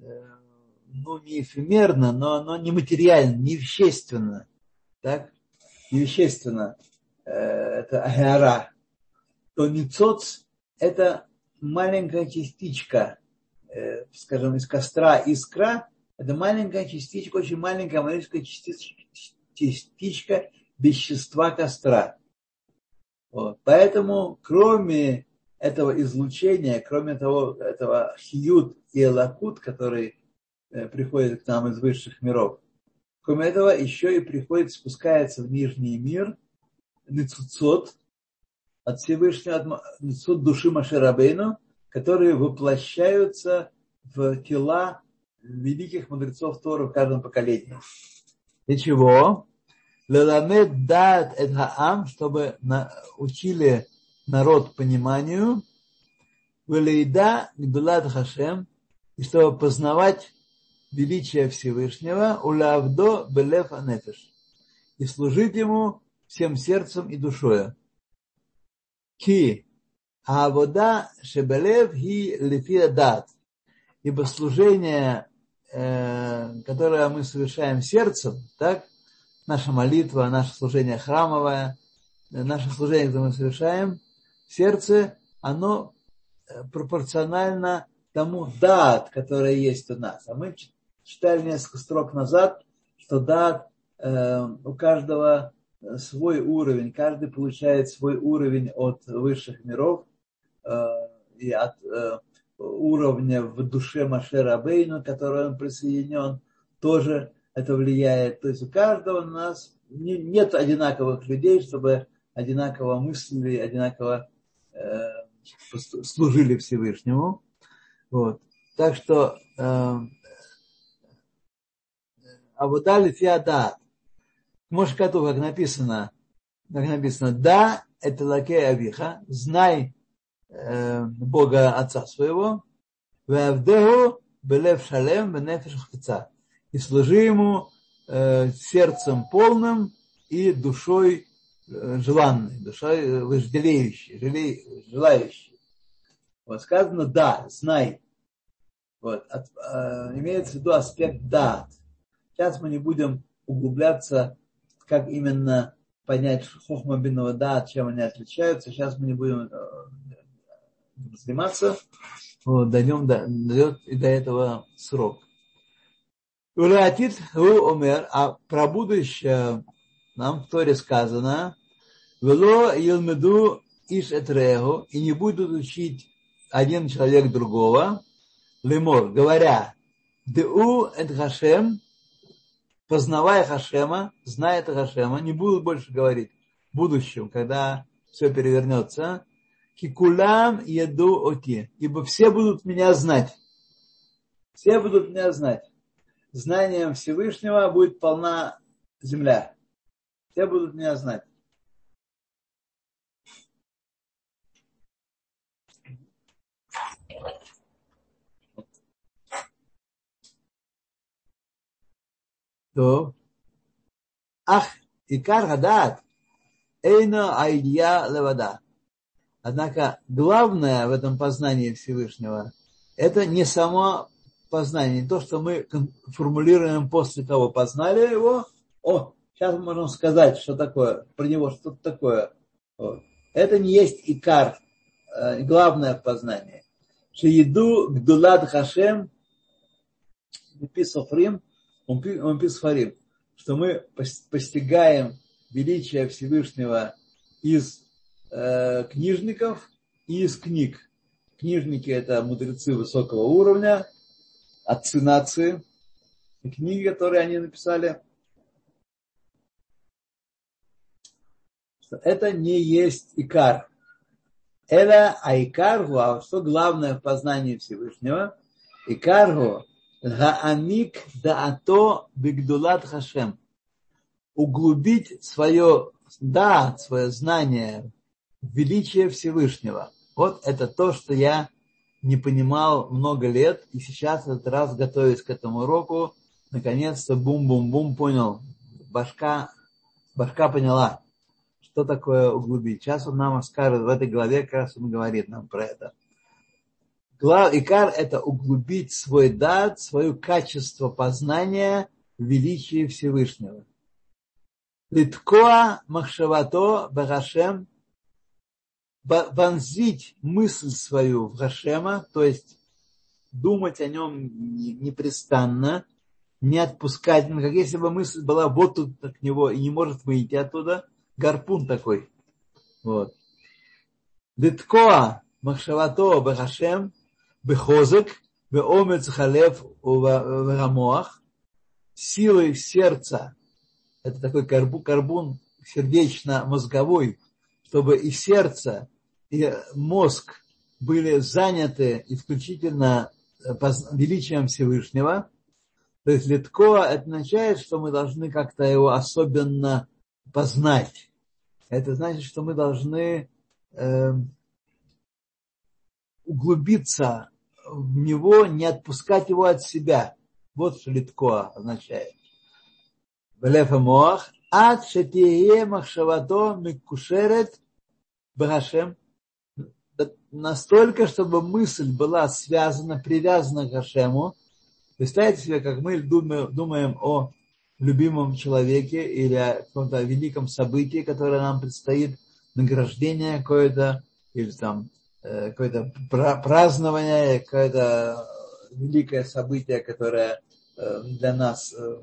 э, ну, не эфемерно, но оно не материально, не вещественно. Так? невещественно, э, это агара, то ницоц – это маленькая частичка, э, скажем, из костра искра, это маленькая частичка, очень маленькая маленькая частичка, частичка вещества костра. Вот. Поэтому, кроме этого излучения, кроме того, этого хиют и элакут, который э, приходит к нам из высших миров, Кроме этого, еще и приходит, спускается в нижний мир Ницуцот от Всевышнего, от Ницуцот души Маширабейну, которые воплощаются в тела великих мудрецов Торы в каждом поколении. Для чего? Леламед дат эт хаам, чтобы учили народ пониманию, Велейда гдулат хашем, и чтобы познавать величия Всевышнего, улавдо белев анефеш, и служить ему всем сердцем и душою. Ки вода шебелев и лефия дат, ибо служение, э, которое мы совершаем сердцем, так, наша молитва, наше служение храмовое, наше служение, которое мы совершаем, сердце, оно э, пропорционально тому дат, которое есть у нас. А мы читали несколько строк назад, что да, э, у каждого свой уровень, каждый получает свой уровень от высших миров э, и от э, уровня в душе Машера Абейну, к которому он присоединен, тоже это влияет. То есть у каждого у нас не, нет одинаковых людей, чтобы одинаково мыслили, одинаково э, служили Всевышнему. Вот. Так что э, Авуда лифиада. Может, как написано, как написано, да, это лакей Авиха, знай э, Бога Отца своего, Вавдеху белев шалем. И служи ему э, сердцем полным и душой э, желанной, душой вожделеющей, желающей. Вот сказано да, знай. Вот, от, э, имеется в виду аспект да. Сейчас мы не будем углубляться, как именно понять хохма бинного да, чем они отличаются. Сейчас мы не будем э, заниматься. Вот, дойдем до, дойдет и до этого срок. Улятит у умер, а про будущее нам в Торе сказано, вело елмеду иш этрегу, и не будут учить один человек другого, лемор, говоря, деу эт хашем, познавая Хашема, зная это Хашема, не будут больше говорить в будущем, когда все перевернется, Кикулам еду оти. Ибо все будут меня знать. Все будут меня знать. Знанием Всевышнего будет полна земля. Все будут меня знать. То, ах, икар гадат, эйна айдия левада. Однако главное в этом познании Всевышнего – это не само познание, не то, что мы формулируем после того, познали его, о, сейчас мы можем сказать, что такое, про него что-то такое. Вот. Это не есть икар, э, главное в познании. Шиеду гдулад хашем, писофрим, он писфарим, что мы постигаем величие Всевышнего из э, книжников и из книг. Книжники – это мудрецы высокого уровня, отцы нации, и книги, которые они написали. Это не есть икар. Это айкаргу, а что главное в познании Всевышнего? Икаргу гаамик даато бигдулат хашем. Углубить свое да, свое знание величие Всевышнего. Вот это то, что я не понимал много лет, и сейчас этот раз, готовясь к этому уроку, наконец-то бум-бум-бум понял. Башка, башка поняла, что такое углубить. Сейчас он нам скажет, в этой главе как раз он говорит нам про это. Глав, икар – это углубить свой дат, свое качество познания величия Всевышнего. Литкоа махшавато барашем вонзить мысль свою в Гашема, то есть думать о нем непрестанно, не отпускать, ну, как если бы мысль была вот тут к него и не может выйти оттуда, гарпун такой. Вот. Литкоа махшавато бахашем бехозек беомец халев врамоах силой сердца это такой карбун, карбун сердечно-мозговой, чтобы и сердце, и мозг были заняты исключительно э, величием Всевышнего. То есть Литко означает, что мы должны как-то его особенно познать. Это значит, что мы должны э, углубиться в него, не отпускать его от себя. Вот что литкоа означает. Блефа моах, ад шетие махшавато микушерет брашем, Настолько, чтобы мысль была связана, привязана к Хашему. Представьте себе, как мы думаем, думаем о любимом человеке или о каком-то великом событии, которое нам предстоит, награждение какое-то, или там какое-то празднование, какое-то великое событие, которое э, для нас э,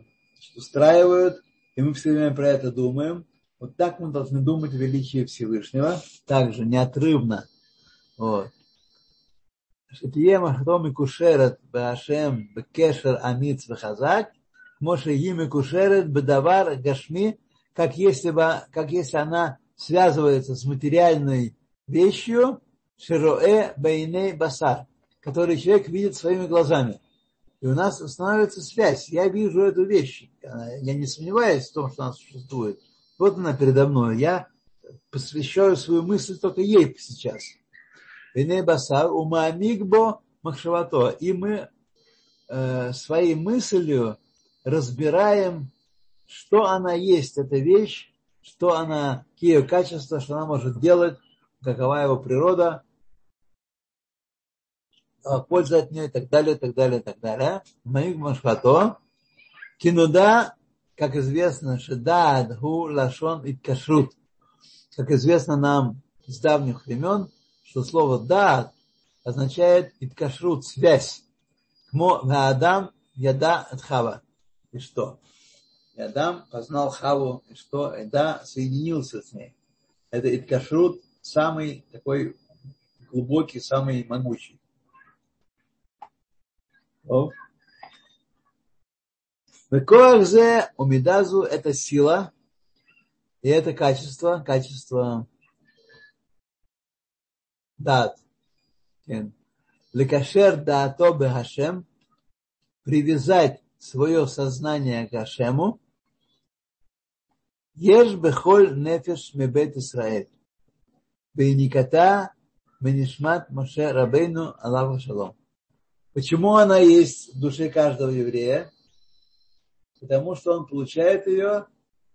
устраивают, и мы все время про это думаем. Вот так мы должны думать о величии Всевышнего, также неотрывно. Вот. שתהיה מחתו מקושרת בהשם בקשר אמיץ וחזק, כמו שהיא מקושרת בדבר גשמי, как если, бы, как если она связывается с материальной вещью, широэ бейней басар, который человек видит своими глазами и у нас становится связь. Я вижу эту вещь. Я не сомневаюсь в том, что она существует. Вот она передо мной. Я посвящаю свою мысль только ей сейчас. басар умамигбо махшавато. И мы э, своей мыслью разбираем, что она есть, эта вещь, что она, какие ее качества, что она может делать, какова его природа, польза от нее и так далее, и так далее, и так далее. Маик Машхато. Кинуда, как известно, Шедад, Гу, Лашон и Кашрут. Как известно нам с давних времен, что слово дад означает иткашрут, связь. Кмо Адам яда хава. И что? И Адам познал хаву, и что? И да, соединился с ней. Это иткашрут самый такой глубокий, самый могучий. Векоахзе умидазу – это сила, и это качество, качество дат. Лекашер даато бехашем, привязать свое сознание к Ашему, ешь бехоль нефеш мебет Исраэль. Бейниката Менишмат Моше Рабейну Аллаху Шалом. Почему она есть в душе каждого еврея? Потому что он получает ее,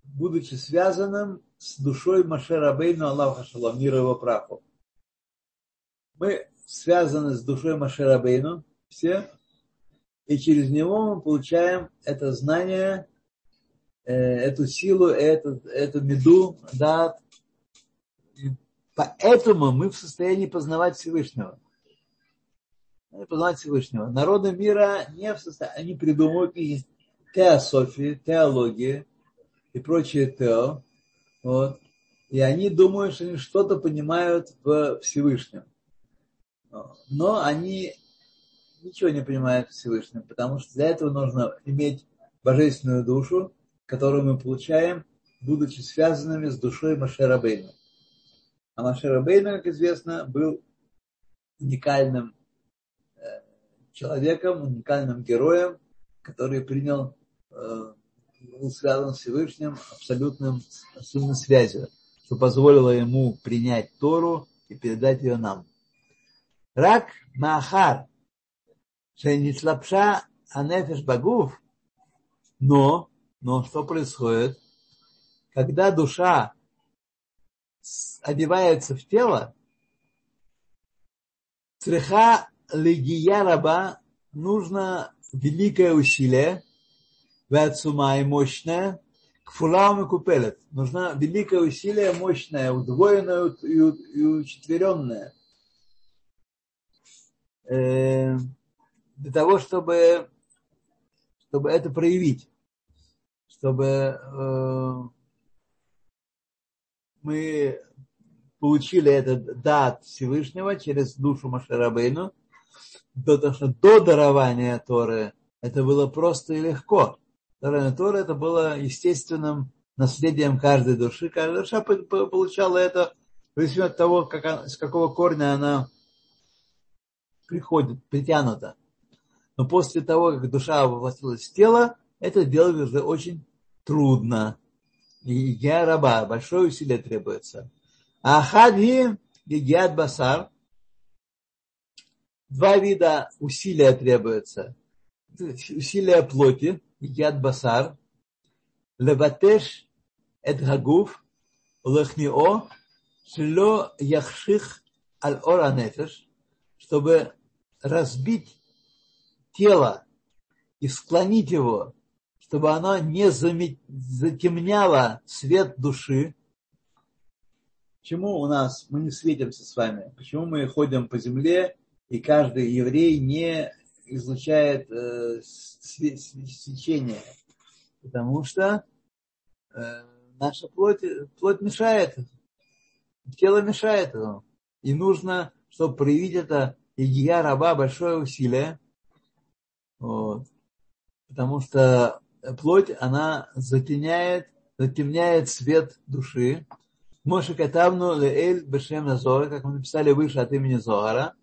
будучи связанным с душой Моше Рабейну Аллаху Шалом, мир его праху. Мы связаны с душой Моше Рабейну, все, и через него мы получаем это знание, э, эту силу, эту, эту меду, да, Поэтому мы в состоянии познавать Всевышнего. Познавать Всевышнего. Народы мира не в состоянии, они придумывают и теософии, теологии и прочее тео. Вот. И они думают, что они что-то понимают в Всевышнем. Но они ничего не понимают в Всевышнем, потому что для этого нужно иметь божественную душу, которую мы получаем, будучи связанными с душой Машерабейна. А Машер Бейна, как известно, был уникальным человеком, уникальным героем, который принял, э, был связан с Всевышним абсолютным, абсолютной связью, что позволило ему принять Тору и передать ее нам. Рак Махар, Шейнитлапша Анефеш Багув, но, но что происходит? Когда душа одевается в тело, цреха легия раба нужно великое усилие, вацума и мощное, к фулам и купелет. Нужно великое усилие, мощное, удвоенное и учетверенное. Э, для того, чтобы, чтобы это проявить, чтобы э, мы получили этот дат Всевышнего через душу Машарабейну, потому что до дарования Торы это было просто и легко. Дарование Торы это было естественным наследием каждой души. Каждая душа получала это в зависимости от того, как она, с какого корня она приходит, притянута. Но после того, как душа воплотилась в тело, это делать уже очень трудно. И я раба, большое усилие требуется. А хади гигиат басар. Два вида усилия требуется. Усилия плоти, гигиат басар. Леватеш эт гагуф, лехнио, шло яхших аль ора чтобы разбить тело и склонить его чтобы оно не затемняло свет души. Почему у нас мы не светимся с вами? Почему мы ходим по земле, и каждый еврей не излучает э, свечение? Потому что э, наша плоть, плоть мешает, тело мешает ему. И нужно, чтобы проявить это Игия раба большое усилие. Вот. Потому что плоть, она затеняет, затемняет свет души. Моше Катавну Леэль Бешем Назора, как мы написали выше от имени Зоара.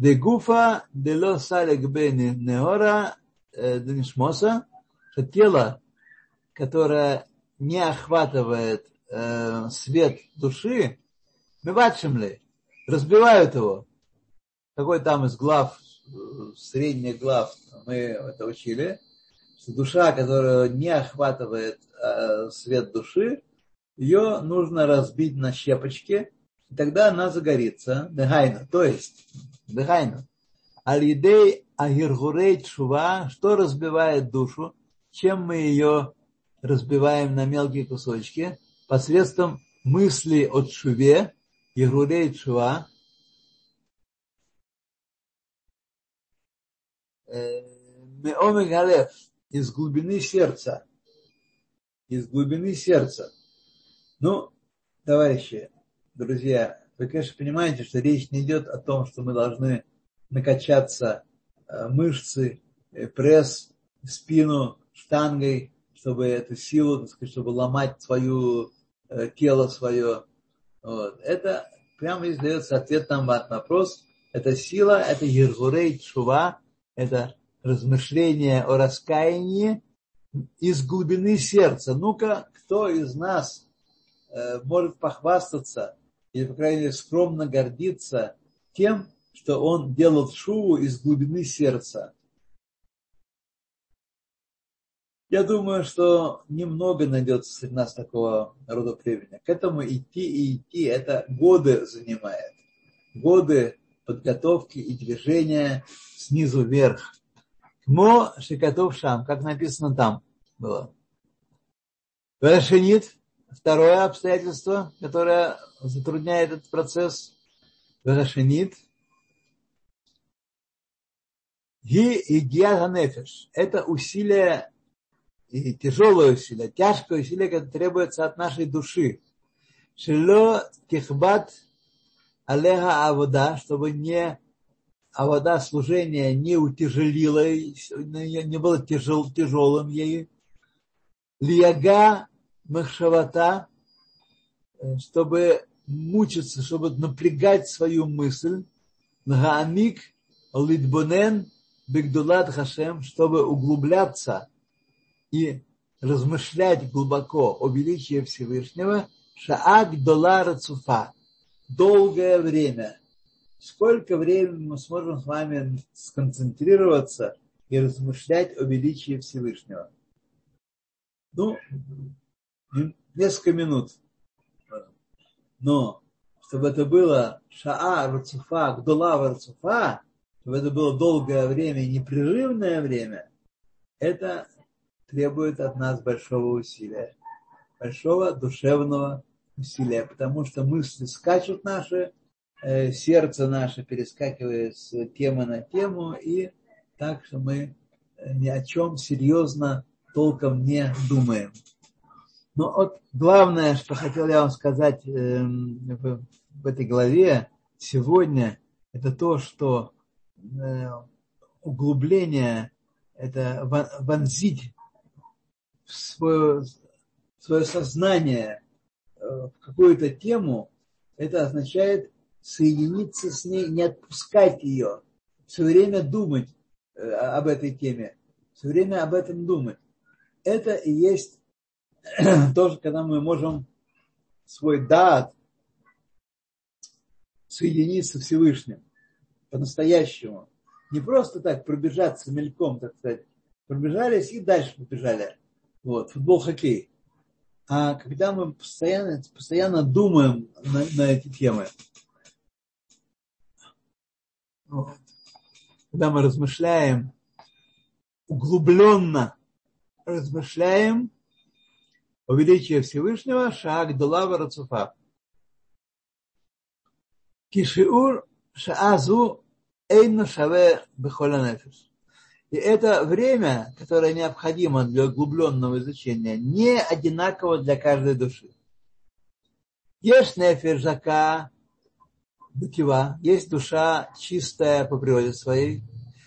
Де гуфа де ло салек бе неора де нишмоса, тело, которое не охватывает э, свет души, мы бачим ли, разбивают его. Какой там из глав, средних глав мы это учили – что душа, которая не охватывает э, свет души, ее нужно разбить на щепочки, и тогда она загорится. То есть, дехайна. Алидей агиргурей чува, что разбивает душу, чем мы ее разбиваем на мелкие кусочки, посредством мысли о чуве, Ирурей чува, э, Меомег Галев, из глубины сердца. Из глубины сердца. Ну, товарищи, друзья, вы, конечно, понимаете, что речь не идет о том, что мы должны накачаться э, мышцы, э, пресс, спину штангой, чтобы эту силу, так сказать, чтобы ломать свое э, тело свое. Вот. Это прямо здесь дается ответ на вопрос. Это сила, это Ергурей Чува, это размышление о раскаянии из глубины сердца. Ну-ка, кто из нас э, может похвастаться или, по крайней мере, скромно гордиться тем, что он делал шуву из глубины сердца. Я думаю, что немного найдется среди нас такого рода племени. К этому идти и идти, это годы занимает. Годы подготовки и движения снизу вверх. Мо шикатов шам, как написано там было. Верашенит, второе обстоятельство, которое затрудняет этот процесс. Верашенит. Ги и гиаганефиш. Это усилие, и тяжелое усилие, тяжкое усилие, которое требуется от нашей души. Шило тихбат алеха авода, чтобы не авода служения не утяжелила, не было тяжел, тяжелым ей. Лиага махшавата, чтобы мучиться, чтобы напрягать свою мысль. Гаамик лидбонен бигдулат хашем, чтобы углубляться и размышлять глубоко о величии Всевышнего. Шаак долара цуфа долгое время. Сколько времени мы сможем с вами сконцентрироваться и размышлять о величии Всевышнего? Ну, несколько минут. Но чтобы это было шаа рацуфа, гдула рацуфа, чтобы это было долгое время, непрерывное время, это требует от нас большого усилия, большого душевного усилия, потому что мысли скачут наши, э, сердце наше перескакивает с темы на тему, и так что мы э, ни о чем серьезно толком не думаем. Но вот главное, что хотел я вам сказать э, в, в этой главе сегодня, это то, что углубление, это вонзить в свое, в свое сознание в какую-то тему, это означает соединиться с ней, не отпускать ее, все время думать э, об этой теме, все время об этом думать. Это и есть тоже, когда мы можем свой дат соединить со Всевышним по-настоящему. Не просто так пробежаться мельком, так сказать. Пробежались и дальше побежали. Вот, футбол, хоккей а когда мы постоянно, постоянно думаем на, на эти темы, вот, когда мы размышляем, углубленно размышляем о величии Всевышнего, шаг Дулава Рацуфа. Кишиур шаазу эйну шаве бехола нефиш. И это время, которое необходимо для углубленного изучения, не одинаково для каждой души. Есть нефержака, бытива, есть душа чистая по природе своей,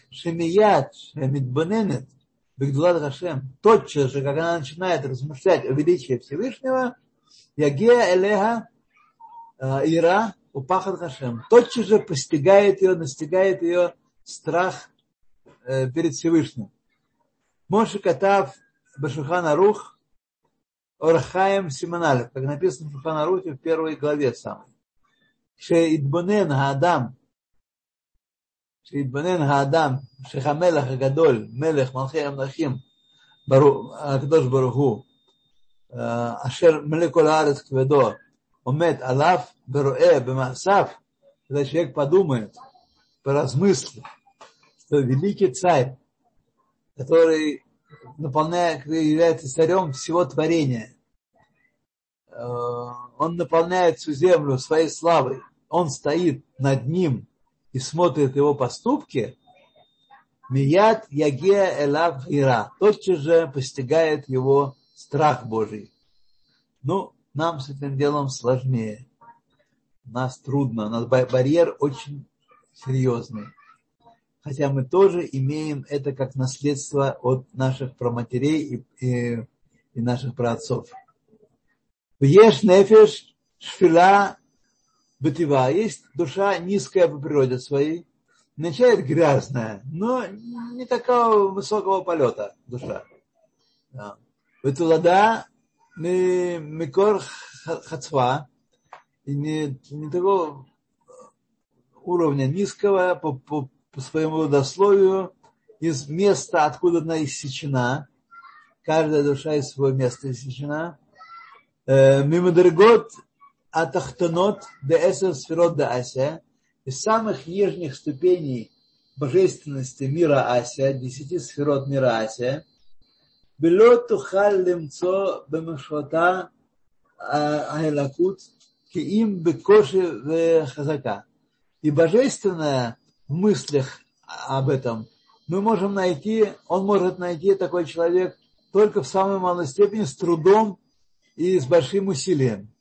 шемият, шемидбаненет, Бигдулат Хашем, тотчас же, когда она начинает размышлять о величии Всевышнего, Ягея Элеха э, Ира Упахат Хашем, тотчас же постигает ее, настигает ее страх э, перед Всевышним. Моше Катав Башухан Арух Орхаем Симоналев, как написано в Шуханаруте в первой главе самой. Шеидбонен Адам כשהתבונן האדם, שחמלך הגדול, מלך מלכי המלכים, הקדוש ברוך הוא, אשר מלא כל הארץ כבדו, עומד עליו ורואה במעשיו, когда человек подумает, поразмыслит, что великий царь, который наполняет, является царем всего творения, э, он наполняет всю землю своей славой, он стоит над ним и смотрит его поступки, Мият Ягея Элав Ира. Тотчас же постигает его страх Божий. Ну, нам с этим делом сложнее. У нас трудно. У нас барьер очень серьезный хотя мы тоже имеем это как наследство от наших проматерей и, и, и наших праотцов. Еш нефеш шфила бытива, есть душа низкая по природе своей, начинает грязная, но не такого высокого полета душа. Ветулада микор хацва, не, не такого уровня низкого по, по, по своему родословию, из места, откуда она иссечена, каждая душа из своего места иссечена, э, мимадргот атахтонот де эсер сферот де ася, из самых нижних ступеней божественности мира Ася, десяти сферот мира Ася, бело тухаль лимцо бемешота аэлакут киим бекоши хазака. И божественное в мыслях об этом мы можем найти, он может найти такой человек только в самой малой степени с трудом и с большим усилием.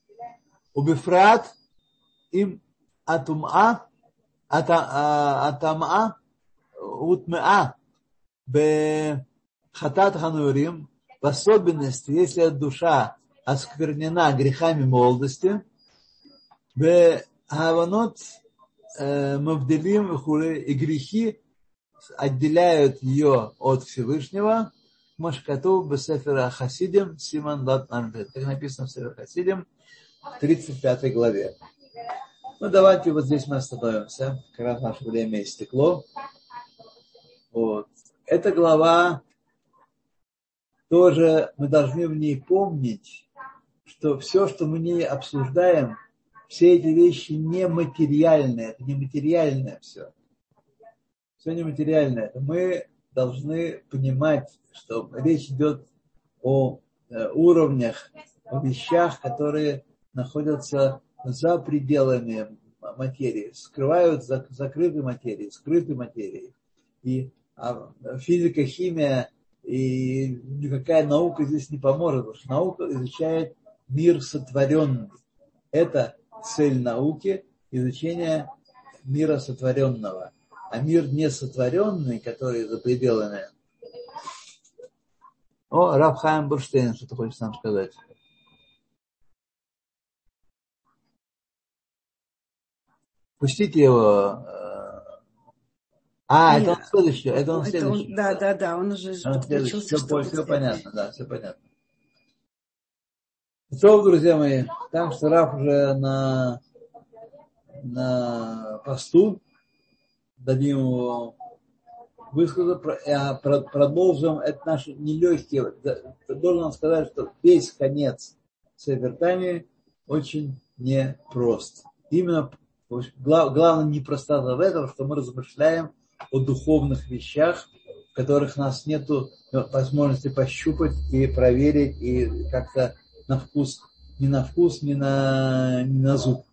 Убифрат им атума атама утмеа бхатат ханурим в особенности, если душа осквернена грехами молодости, бхаванот мавделим и грехи отделяют ее от Всевышнего, Машкату Бесефера Хасидим Симан Лат Как написано в Сефер Хасидим в 35 главе. Ну, давайте вот здесь мы остановимся. Как раз наше время истекло. Вот. Эта глава тоже мы должны в ней помнить, что все, что мы не обсуждаем, все эти вещи нематериальные, это нематериальное все все нематериальное, мы должны понимать, что речь идет о э, уровнях, о вещах, которые находятся за пределами материи, скрывают за, закрытой материи, скрытой материи. И а, физика, химия и никакая наука здесь не поможет, потому что наука изучает мир сотворенный. Это цель науки, изучение мира сотворенного а мир не сотворенный, который за пределами. О, Рабхайм Бурштейн, что ты хочешь нам сказать? Пустите его. Э, а, Нет. это он следующий. Это он следующий. Он, да, да, да, он уже он подключился. Все, все понятно, да, все понятно. Что, друзья мои, там что Раф уже на, на посту, дадим ему высказать, а продолжим это наш нелегкий. Должен сказать, что весь конец Севертами очень непрост. Именно главное не простота в этом, что мы размышляем о духовных вещах, в которых нас нет возможности пощупать и проверить, и как-то на вкус, не на вкус, не на, не на зуб.